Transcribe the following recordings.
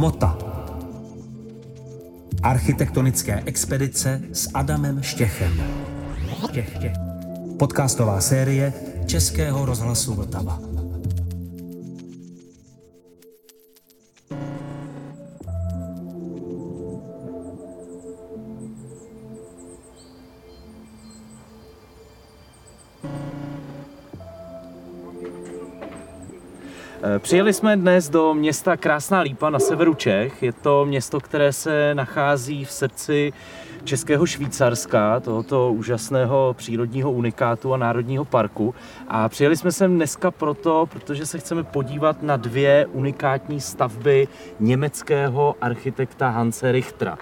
Hmota. Architektonické expedice s Adamem Štěchem. Štěch, štěch. Podcastová série Českého rozhlasu Vltava. Přijeli jsme dnes do města Krásná Lípa na severu Čech. Je to město, které se nachází v srdci Českého Švýcarska, tohoto úžasného přírodního unikátu a národního parku. A přijeli jsme sem dneska proto, protože se chceme podívat na dvě unikátní stavby německého architekta Hanse Richtera.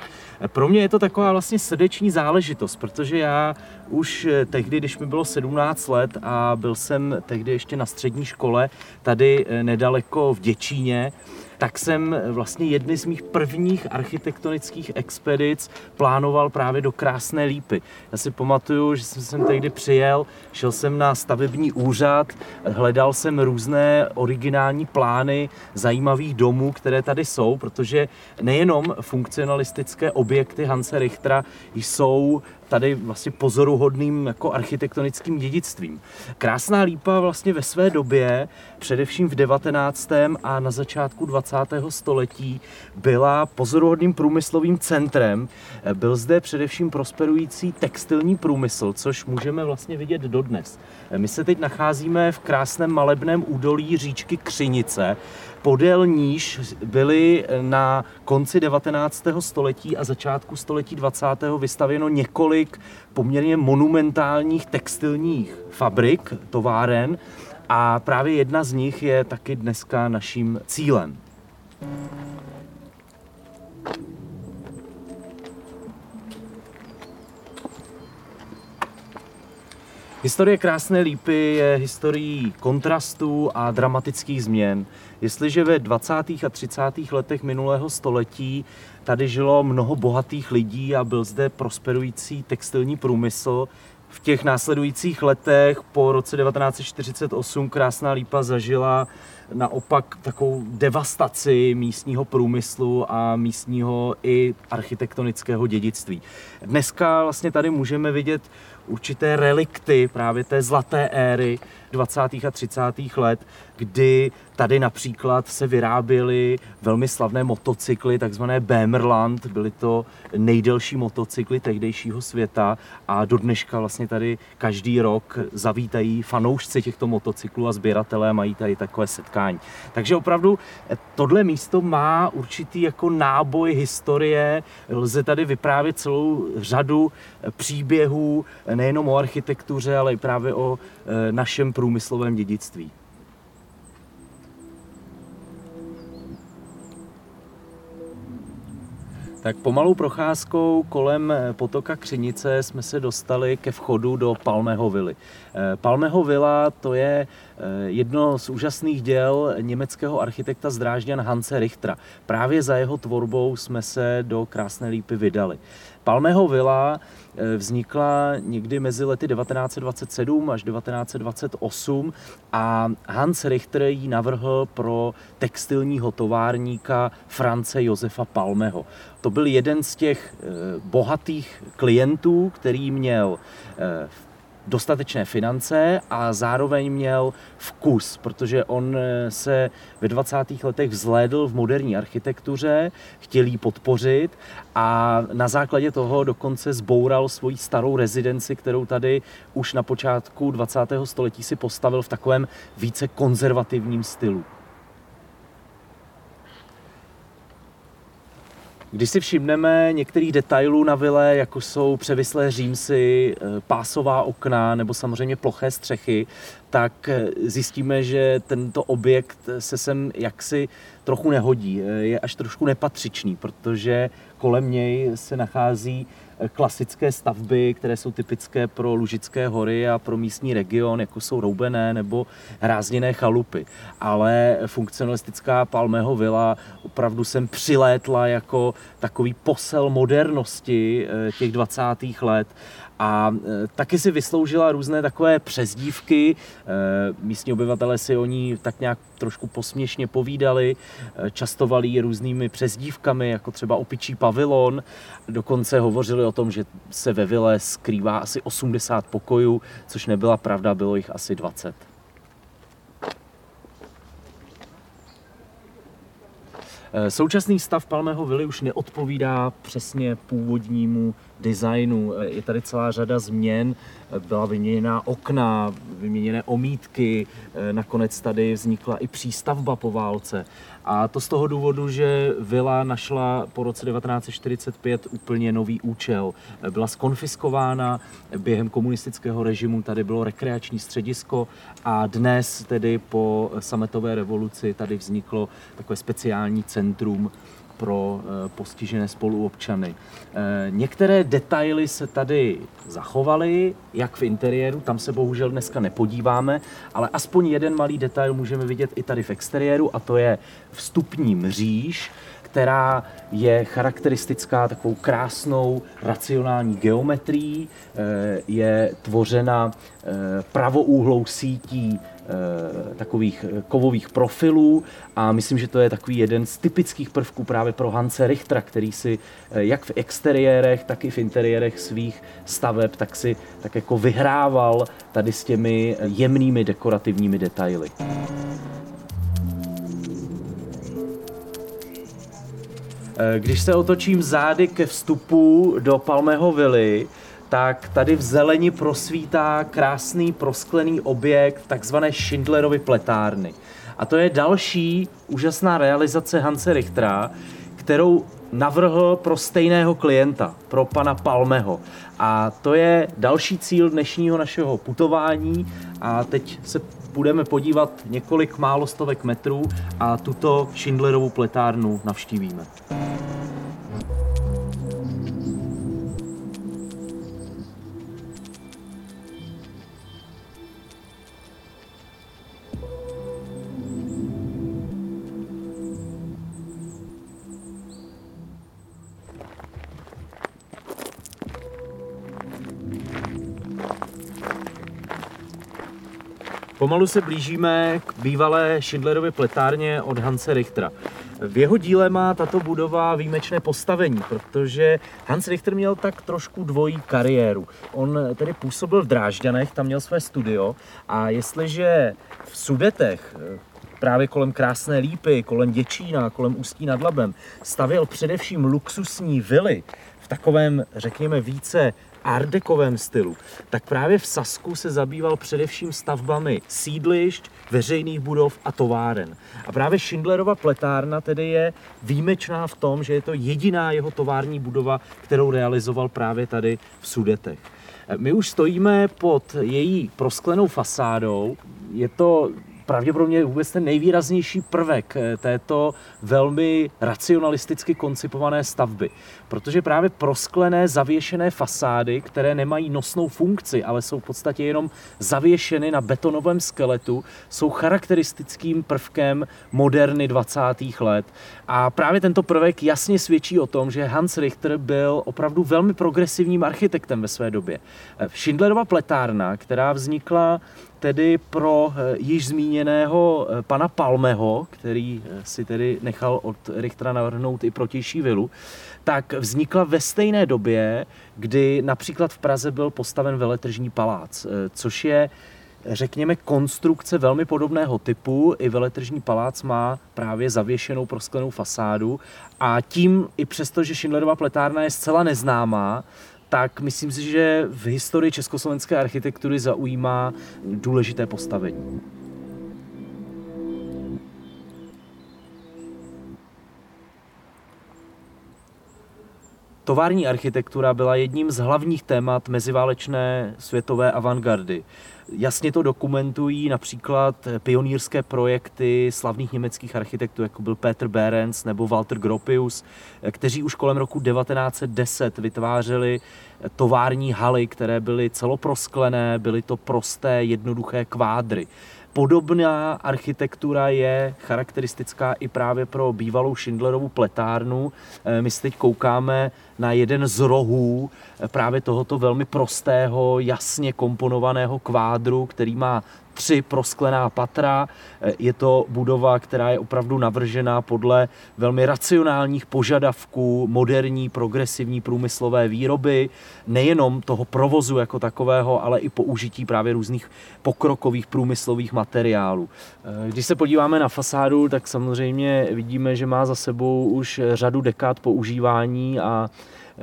Pro mě je to taková vlastně srdeční záležitost, protože já už eh, tehdy, když mi bylo 17 let a byl jsem tehdy ještě na střední škole, tady eh, nedaleko v Děčíně, tak jsem vlastně jedny z mých prvních architektonických expedic plánoval právě do Krásné Lípy. Já si pamatuju, že jsem sem tehdy přijel, šel jsem na stavební úřad, hledal jsem různé originální plány zajímavých domů, které tady jsou, protože nejenom funkcionalistické objekty Hanse Richtera jsou tady vlastně pozoruhodným jako architektonickým dědictvím. Krásná lípa vlastně ve své době, především v 19. a na začátku 20. století, byla pozoruhodným průmyslovým centrem. Byl zde především prosperující textilní průmysl, což můžeme vlastně vidět dodnes. My se teď nacházíme v krásném malebném údolí říčky Křinice, podél níž byly na konci 19. století a začátku století 20. vystavěno několik poměrně monumentálních textilních fabrik, továren a právě jedna z nich je taky dneska naším cílem. Historie Krásné lípy je historií kontrastů a dramatických změn. Jestliže ve 20. a 30. letech minulého století tady žilo mnoho bohatých lidí a byl zde prosperující textilní průmysl, v těch následujících letech po roce 1948 Krásná lípa zažila naopak takovou devastaci místního průmyslu a místního i architektonického dědictví. Dneska vlastně tady můžeme vidět určité relikty právě té zlaté éry 20. a 30. let, kdy tady například se vyráběly velmi slavné motocykly, takzvané Bämerland, byly to nejdelší motocykly tehdejšího světa a do dneška vlastně tady každý rok zavítají fanoušci těchto motocyklů a sběratelé mají tady takové setkání. Takže opravdu eh, tohle místo má určitý jako náboj historie, lze tady vyprávět celou řadu eh, příběhů, eh, nejenom o architektuře, ale i právě o našem průmyslovém dědictví. Tak pomalou procházkou kolem potoka Křinice jsme se dostali ke vchodu do Palmého vily. Eh, Palmého vila to je jedno z úžasných děl německého architekta z Drážďan Hanse Richtera. Právě za jeho tvorbou jsme se do Krásné lípy vydali. Palmého vila eh, vznikla někdy mezi lety 1927 až 1928 a Hans Richter ji navrhl pro textilního továrníka France Josefa Palmeho. To byl jeden z těch bohatých klientů, který měl v dostatečné finance a zároveň měl vkus, protože on eh, se ve 20. letech vzlédl v moderní architektuře, chtěl ji podpořit a na základě toho dokonce zboural svoji starou rezidenci, kterou tady už na počátku 20. století si postavil v takovém více konzervativním stylu. Když si všimneme některých detailů na vile, jako jsou převislé římsy, eh, pásová okna nebo samozřejmě ploché střechy, tak eh, zjistíme, že tento objekt se sem jaksi trochu nehodí, eh, je až trošku nepatřičný, protože kolem něj se nachází klasické stavby, které jsou typické pro Lužické hory a pro místní region, jako jsou roubené nebo hrázněné chalupy. Ale funkcionalistická Palmého vila opravdu sem přilétla jako takový posel modernosti eh, těch 20. let a e, taky si vysloužila různé takové přezdívky. E, místní obyvatelé si o ní tak nějak trošku posměšně povídali. častovali ji různými přezdívkami, jako třeba opičí pavilon. Dokonce hovořili o tom, že se ve vile skrývá asi 80 pokojů, což nebyla pravda, bylo jich asi 20. Eh, současný stav Palmého vily už neodpovídá přesně původnímu designu. Eh, je tady celá řada změn, eh, byla vyměněná okna, vyměněné omítky, nakonec tady vznikla i přístavba po válce. A to z toho důvodu, že vila našla po roce 1945 úplně nový účel. Byla skonfiskována během komunistického režimu, tady bylo rekreační středisko a dnes tedy po sametové revoluci tady vzniklo takové speciální centrum pro eh, postižené spoluobčany. Eh, některé detaily se tady zachovaly, jak v interiéru, tam se bohužel dneska nepodíváme, ale aspoň jeden malý detail můžeme vidět i tady v exteriéru a to je vstupní mříž, která je charakteristická takovou krásnou racionální geometrií, eh, je tvořena pravoúhlou sítí takových eh, kovových profilů a myslím, že to je takový jeden z typických prvků právě pro Hanse Richtera, který si eh, jak v exteriérech, tak i v interiérech svých staveb tak si tak jako vyhrával tady s těmi jemnými dekorativními detaily. Když se otočím zády ke vstupu do Palmého vily, tak tady v zeleni prosvítá krásný prosklený objekt takzvané Schindlerovy pletárny. A to je další úžasná realizace Hanse Richtera, kterou navrhl pro stejného klienta, pro pana Palmeho. A to je další cíl dnešního našeho putování a teď se budeme podívat několik málo stovek metrů a tuto Schindlerovu pletárnu navštívíme. Pomalu se blížíme k bývalé Schindlerově pletárně od Hanse Richtera. V jeho díle má tato budova výjimečné postavení, protože Hans Richter měl tak trošku dvojí kariéru. On tedy působil v Drážďanech, tam měl své studio a jestliže v Sudetech právě kolem Krásné Lípy, kolem Děčína, kolem Ústí nad Labem stavěl především luxusní vily v takovém, řekněme, více ardekovém stylu, tak právě v Sasku se zabýval především stavbami sídlišť, veřejných budov a továren. A právě Schindlerova pletárna tedy je výjimečná v tom, že je to jediná jeho tovární budova, kterou realizoval právě tady v Sudetech. My už stojíme pod její prosklenou fasádou. Je to pravděpodobně vůbec ten nejvýraznější prvek eh, této velmi racionalisticky koncipované stavby. Protože právě prosklené zavěšené fasády, které nemají nosnou funkci, ale jsou v podstatě jenom zavěšeny na betonovém skeletu, jsou charakteristickým prvkem moderny 20. let. A právě tento prvek jasně svědčí o tom, že Hans Richter byl opravdu velmi progresivním architektem ve své době. Eh, Schindlerova pletárna, která vznikla tedy pro eh, již zmíněného eh, pana Palmeho, který eh, si tedy nechal od Richtera navrhnout i protější vilu, tak vznikla ve stejné době, kdy například v Praze byl postaven veletržní palác, což je řekněme, konstrukce velmi podobného typu. I veletržní palác má právě zavěšenou prosklenou fasádu a tím, i přesto, že Schindlerova pletárna je zcela neznámá, tak myslím si, že v historii československé architektury zaujímá důležité postavení. Tovární architektura byla jedním z hlavních témat meziválečné světové avantgardy. Jasně to dokumentují například pionýrské projekty slavných německých architektů, jako byl Peter Behrens nebo Walter Gropius, kteří už kolem roku 1910 vytvářeli tovární haly, které byly celoprosklené, byly to prosté, jednoduché kvádry. Podobná architektura je charakteristická i právě pro bývalou Schindlerovu pletárnu. Eh, my se teď koukáme na jeden z rohů eh, právě tohoto velmi prostého, jasně komponovaného kvádru, který má tři prosklená patra. Je to budova, která je opravdu navržena podle velmi racionálních požadavků moderní, progresivní průmyslové výroby, nejenom toho provozu jako takového, ale i použití právě různých pokrokových průmyslových materiálů. Když se podíváme na fasádu, tak samozřejmě vidíme, že má za sebou už řadu dekád používání a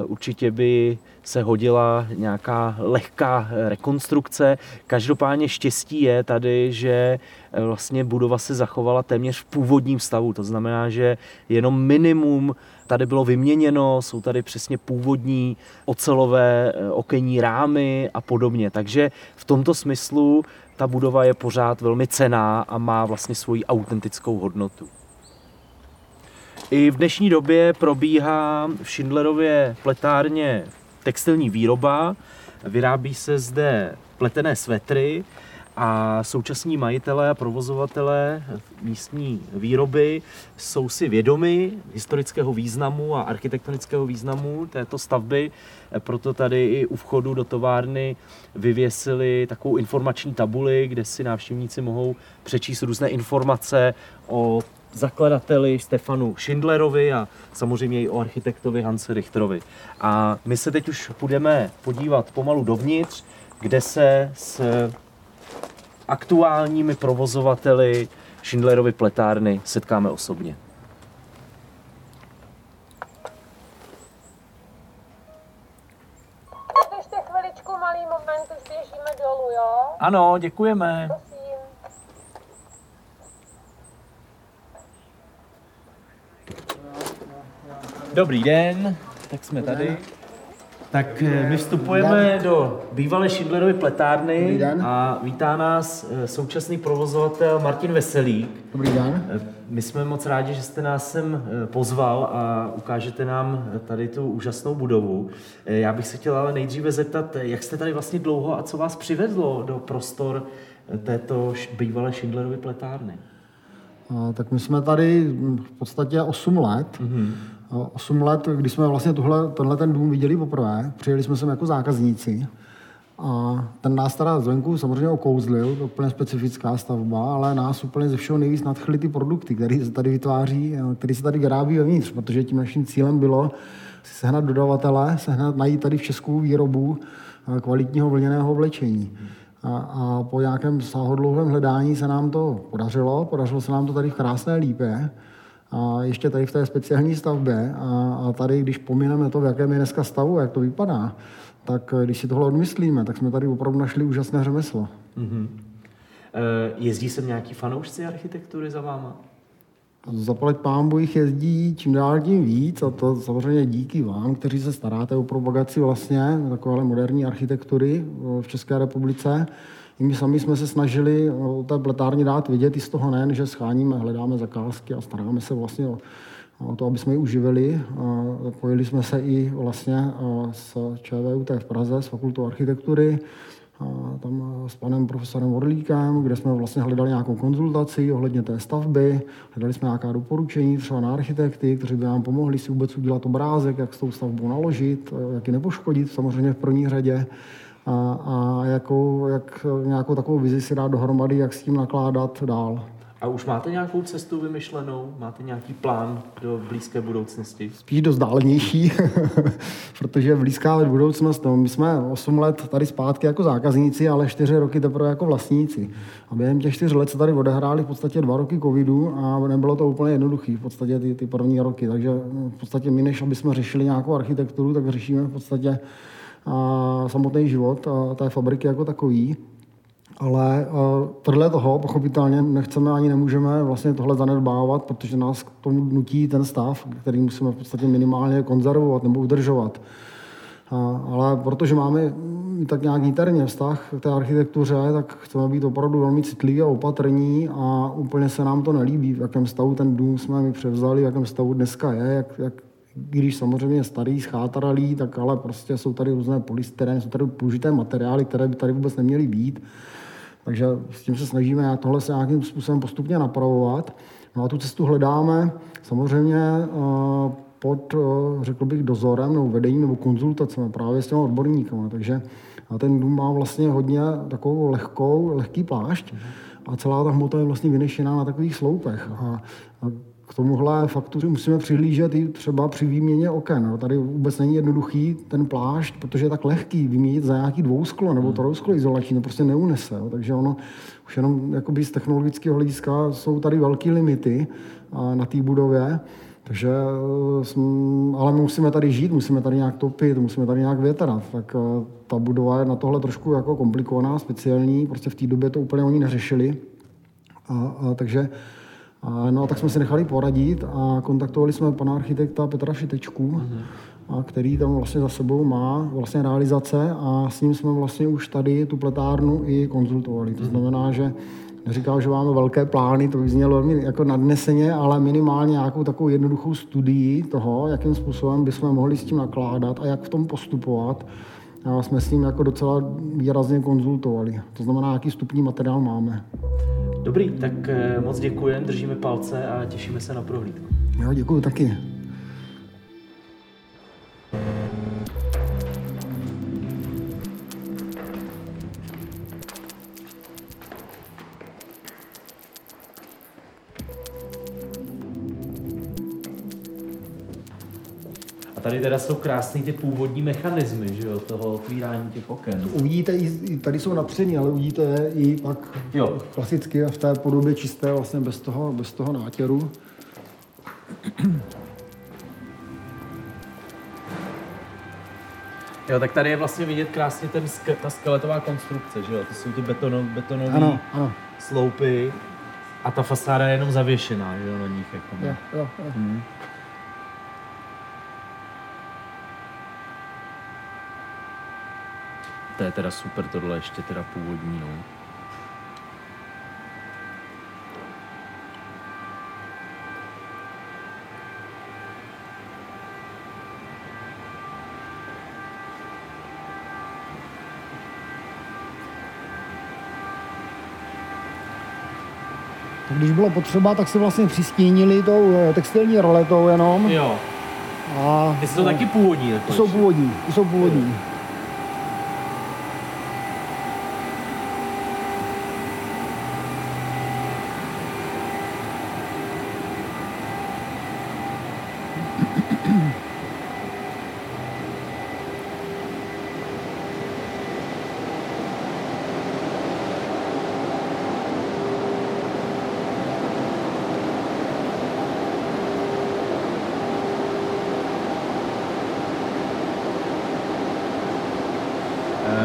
určitě by se hodila nějaká lehká rekonstrukce. Každopádně štěstí je tady, že vlastně budova se zachovala téměř v původním stavu. To znamená, že jenom minimum tady bylo vyměněno, jsou tady přesně původní ocelové okenní rámy a podobně. Takže v tomto smyslu ta budova je pořád velmi cená a má vlastně svoji autentickou hodnotu. I v dnešní době probíhá v Schindlerově pletárně textilní výroba. Vyrábí se zde pletené svetry a současní majitelé a provozovatelé místní výroby jsou si vědomi historického významu a architektonického významu této stavby, proto tady i u vchodu do továrny vyvěsili takovou informační tabuli, kde si návštěvníci mohou přečíst různé informace o zakladateli Stefanu Schindlerovi a samozřejmě i o architektovi Hanse Richterovi. A my se teď už budeme podívat pomalu dovnitř, kde se s aktuálními provozovateli Schindlerovy pletárny setkáme osobně. Ještě chviličku, malý moment, už běžíme dolů, jo? Ano, děkujeme. Prosím. Dobrý den, tak jsme tady. Tak eh, my vstupujeme do bývalé Schindlerovy pletárny a vítá nás eh, současný provozovatel Martin Veselík. Dobrý den. Eh, My jsme moc rádi, že jste nás sem pozval a ukážete nám tady tu úžasnou budovu. Já bych se chtěl ale nejdříve zeptat, jak jste tady vlastně dlouho a co vás přivedlo do prostor této bývalé Schindlerovy pletárny? A, tak my jsme tady mm, v podstatě 8 let. Mm-hmm. 8 let, když jsme vlastně tuhle, tenhle ten dům viděli poprvé, přijeli jsme sem jako zákazníci. A ten nás teda zvenku samozřejmě okouzlil, to úplně specifická stavba, ale nás úplně ze všeho nejvíc nadchly ty produkty, které se tady vytváří, které se tady vyrábí vevnitř, protože tím naším cílem bylo sehnat dodavatele, sehnat, najít tady v Česku výrobu eh, kvalitního vlněného oblečení. A, a po nějakém sáhodlouhém hledání se nám to podařilo. Podařilo se nám to tady v krásné lípě. A ještě tady v té speciální stavbě. A, a tady, když pomineme to, v jakém je dneska stavu, jak to vypadá, tak eh, když si tohle odmyslíme, tak jsme tady opravdu našli úžasné řemeslo. Eh, Jezdí sem nějaký fanoušci architektury za váma? Zaplať pámbu jich jezdí čím dál tím víc a to samozřejmě díky vám, kteří se staráte o propagaci vlastně takovéhle moderní architektury eh, v České republice. I my sami jsme se snažili o té pletárně dát vidět i z toho nejen, že scháníme, hledáme zakázky a staráme se vlastně o, o to, aby jsme ji uživili. A Pojili jsme se i vlastně eh, s ČVUT v Praze, s fakultou architektury, tam s panem profesorem Orlíkem, kde jsme vlastně hledali nějakou konzultaci ohledně té stavby, hledali jsme nějaká doporučení třeba na architekty, kteří by nám pomohli si vůbec udělat obrázek, jak s tou stavbou naložit, jak ji nepoškodit samozřejmě v první řadě a, a jakou, jak nějakou takovou vizi si dát dohromady, jak s tím nakládat dál. A už máte nějakou cestu vymyšlenou? Máte nějaký plán do blízké budoucnosti? spíš dost dálenější, protože blízká budoucnost, no, my jsme 8 let tady zpátky jako zákazníci, ale 4 roky teprve jako vlastníci. A během těch 4 let se tady odehrály v podstatě dva roky covidu a nebylo to úplně jednoduché v podstatě ty, ty první roky. Takže v podstatě my, než aby jsme řešili nějakou architekturu, tak řešíme v podstatě a, samotný život a, té fabriky jako takový. Ale uh, podle toho pochopitelně nechceme ani nemůžeme vlastně tohle zanedbávat, protože nás k tomu nutí ten stav, který musíme v podstatě minimálně konzervovat nebo udržovat. A, ale protože máme tak nějak interně vztah k té architektuře, tak chceme být opravdu velmi citliví a opatrní a úplně se nám to nelíbí, v jakém stavu ten dům jsme my převzali, v jakém stavu dneska je, jak, jak když samozřejmě starý, schátralý, tak ale prostě jsou tady různé polystyreny, jsou tady použité materiály, které by tady vůbec neměly být. Takže s tím se snažíme tohle se nějakým způsobem postupně napravovat. No a tu cestu hledáme samozřejmě eh, pod, eh, řekl bych, dozorem nebo vedením nebo konzultacemi právě s těmi odborníkama. Takže a ten dům má vlastně hodně takovou lehkou, lehký plášť a celá ta hmota je vlastně vynešená na takových sloupech. A, a k tomuhle faktu musíme přihlížet i třeba při výměně oken. No, tady vůbec není jednoduchý ten plášť, protože je tak lehký vyměnit za nějaký dvousklo nebo trojusklo izolační, to prostě neunese. Jo. Takže ono už jenom jakoby z technologického hlediska jsou tady velké limity na té budově. Takže, eh, ale my musíme tady žít, musíme tady nějak topit, musíme tady nějak větrat. Tak eh, ta budova je na tohle trošku jako komplikovaná, speciální, prostě v té době to úplně oni neřešili. A, a, takže a, no a tak jsme si nechali poradit a kontaktovali jsme pana architekta Petra Šitečku, mm-hmm. a který tam vlastně za sebou má vlastně realizace a s ním jsme vlastně už tady tu pletárnu i konzultovali. To mhm. znamená, že neříkal, že máme velké plány, to vyznělo velmi jako nadneseně, ale minimálně nějakou takovou jednoduchou studii toho, jakým způsobem bychom mohli s tím nakládat a jak v tom postupovat. A jsme s ním jako docela výrazně konzultovali. To znamená, jaký stupní materiál máme. Dobrý, tak eh, moc děkujeme, držíme palce a těšíme se na prohlídku. Jo, děkuji taky. Tady teda jsou krásné ty původní mechanismy, že jo, toho otvírání těch oken. Uvidíte, i tady jsou napření, ale uvidíte i pak jo. klasicky v té podobě čisté, vlastně bez toho, bez toho nátěru. Jo, tak tady je vlastně vidět krásně ten, ta skeletová konstrukce, že jo? To jsou ty betono, betonové ano, ano. sloupy a ta fasáda je jenom zavěšená, že jo, na nich. Jako, jo, jo, jo. Hmm. To je teda super, tohle ještě teda původní, no. když bylo potřeba, tak se vlastně přistínili tou eh, textilní roletou jenom. Jo. A, jsou to taky původní? Jsou původní, jsou původní. Jo.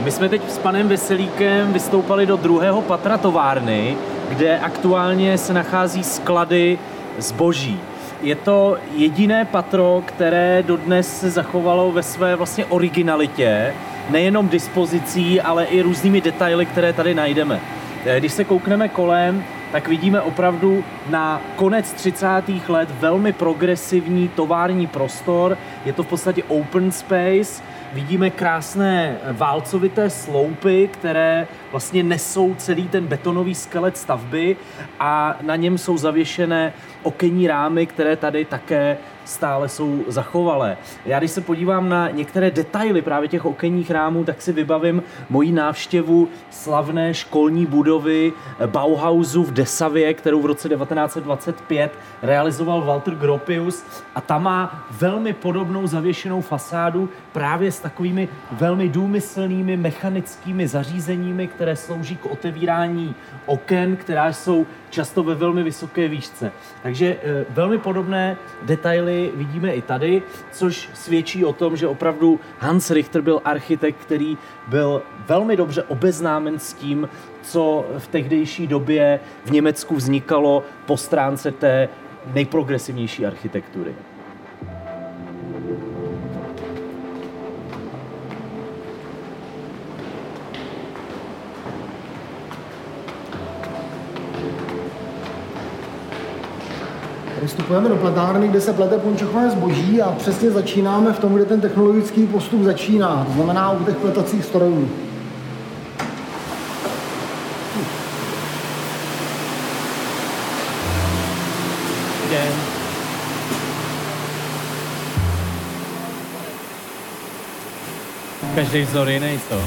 My jsme teď s panem Veselíkem vystoupali do druhého patra továrny, kde aktuálně se nachází sklady zboží. Je to jediné patro, které dodnes se zachovalo ve své vlastně originalitě, nejenom dispozicí, ale i různými detaily, které tady najdeme. Když se koukneme kolem, tak vidíme opravdu na konec 30. let velmi progresivní tovární prostor. Je to v podstatě open space, vidíme krásné válcovité sloupy, které vlastně nesou celý ten betonový skelet stavby a na něm jsou zavěšené okenní rámy, které tady také stále jsou zachovalé. Já když se podívám na některé detaily právě těch okenních rámů, tak si vybavím moji návštěvu slavné školní budovy Bauhausu v Desavě, kterou v roce 1925 realizoval Walter Gropius a ta má velmi podobnou zavěšenou fasádu právě s takovými velmi důmyslnými mechanickými zařízeními, které slouží k otevírání oken, která jsou často ve velmi vysoké výšce. Takže e, velmi podobné detaily vidíme i tady, což svědčí o tom, že opravdu Hans Richter byl architekt, který byl velmi dobře obeznámen s tím, co v tehdejší době v Německu vznikalo po stránce té nejprogresivnější architektury. vystupujeme do platárny, kde se plete punčochové zboží a přesně začínáme v tom, kde ten technologický postup začíná, to znamená u těch pletacích strojů. Každý vzor jiný co?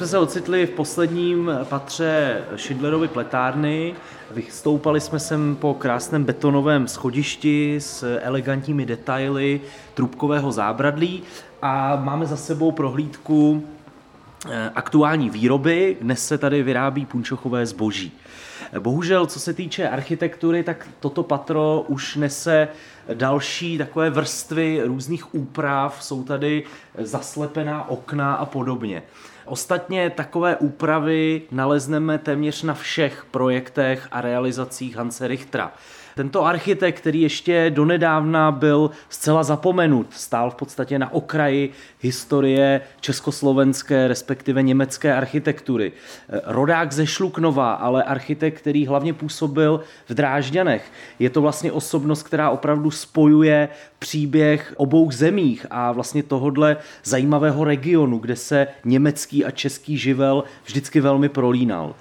Jsme se ocitli v posledním patře Schindlerovy pletárny. Vystoupali jsme sem po krásném betonovém schodišti s elegantními detaily trubkového zábradlí a máme za sebou prohlídku eh, aktuální výroby. Dnes se tady vyrábí punčochové zboží. Bohužel, co se týče architektury, tak toto patro už nese další takové vrstvy různých úprav, jsou tady zaslepená okna a podobně. Ostatně takové úpravy nalezneme téměř na všech projektech a realizacích Hanse Richtera. Tento architekt, který ještě donedávna byl zcela zapomenut, stál v podstatě na okraji historie československé, respektive německé architektury. Rodák ze Šluknova, ale architekt, který hlavně působil v Drážďanech. Je to vlastně osobnost, která opravdu spojuje příběh obou zemích a vlastně tohodle zajímavého regionu, kde se německý a český živel vždycky velmi prolínal.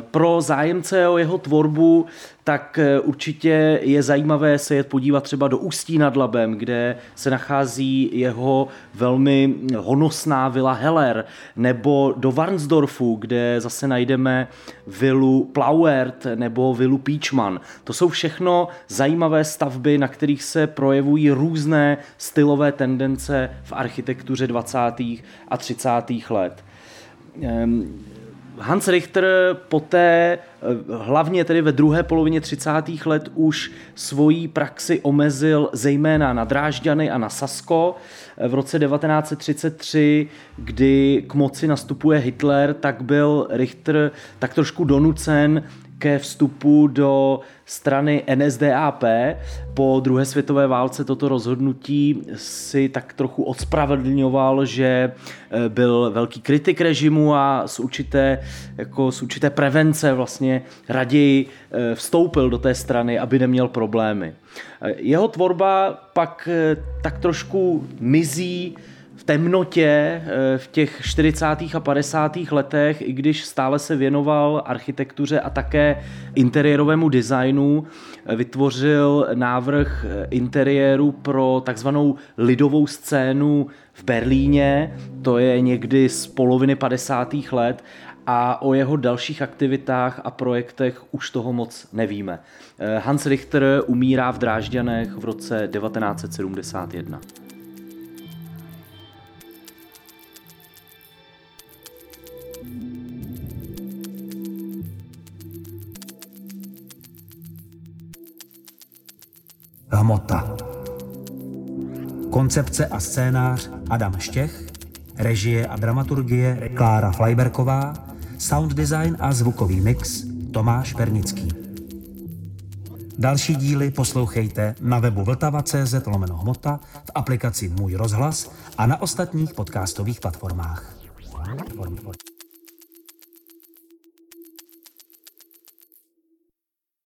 Pro zájemce o jeho tvorbu tak eh, určitě je zajímavé se jet podívat třeba do Ústí nad Labem, kde se nachází jeho velmi honosná vila Heller, nebo do Varnsdorfu, kde zase najdeme vilu Plauert nebo vilu Peachman. To jsou všechno zajímavé stavby, na kterých se projevují různé stylové tendence v architektuře 20. a 30. let. Hans Richter poté, eh, hlavně tedy ve druhé polovině 30. let, už svoji praxi omezil zejména na Drážďany a na Sasko. V roce 1933, kdy k moci nastupuje Hitler, tak byl Richter tak trošku donucen ke vstupu do strany NSDAP. Po druhé světové válce toto rozhodnutí si tak trochu odspravedlňoval, že eh, byl velký kritik režimu a z určité, jako z určité prevence vlastně raději eh, vstoupil do té strany, aby neměl problémy. Eh, jeho tvorba pak tak trošku mizí temnotě eh, v těch 40. a 50. letech, i když stále se věnoval architektuře a také interiérovému designu, eh, vytvořil návrh eh, interiéru pro takzvanou lidovou scénu v Berlíně, to je někdy z poloviny 50. let a o jeho dalších aktivitách a projektech už toho moc nevíme. Hans Richter umírá v Drážďanech v roce 1971. Koncepce a scénář Adam Štěch, režie a dramaturgie Klára Flajberková, sound design a zvukový mix Tomáš Pernický. Další díly poslouchejte na webu vltava.cz lomeno hmota, v aplikaci Můj rozhlas a na ostatních podcastových platformách.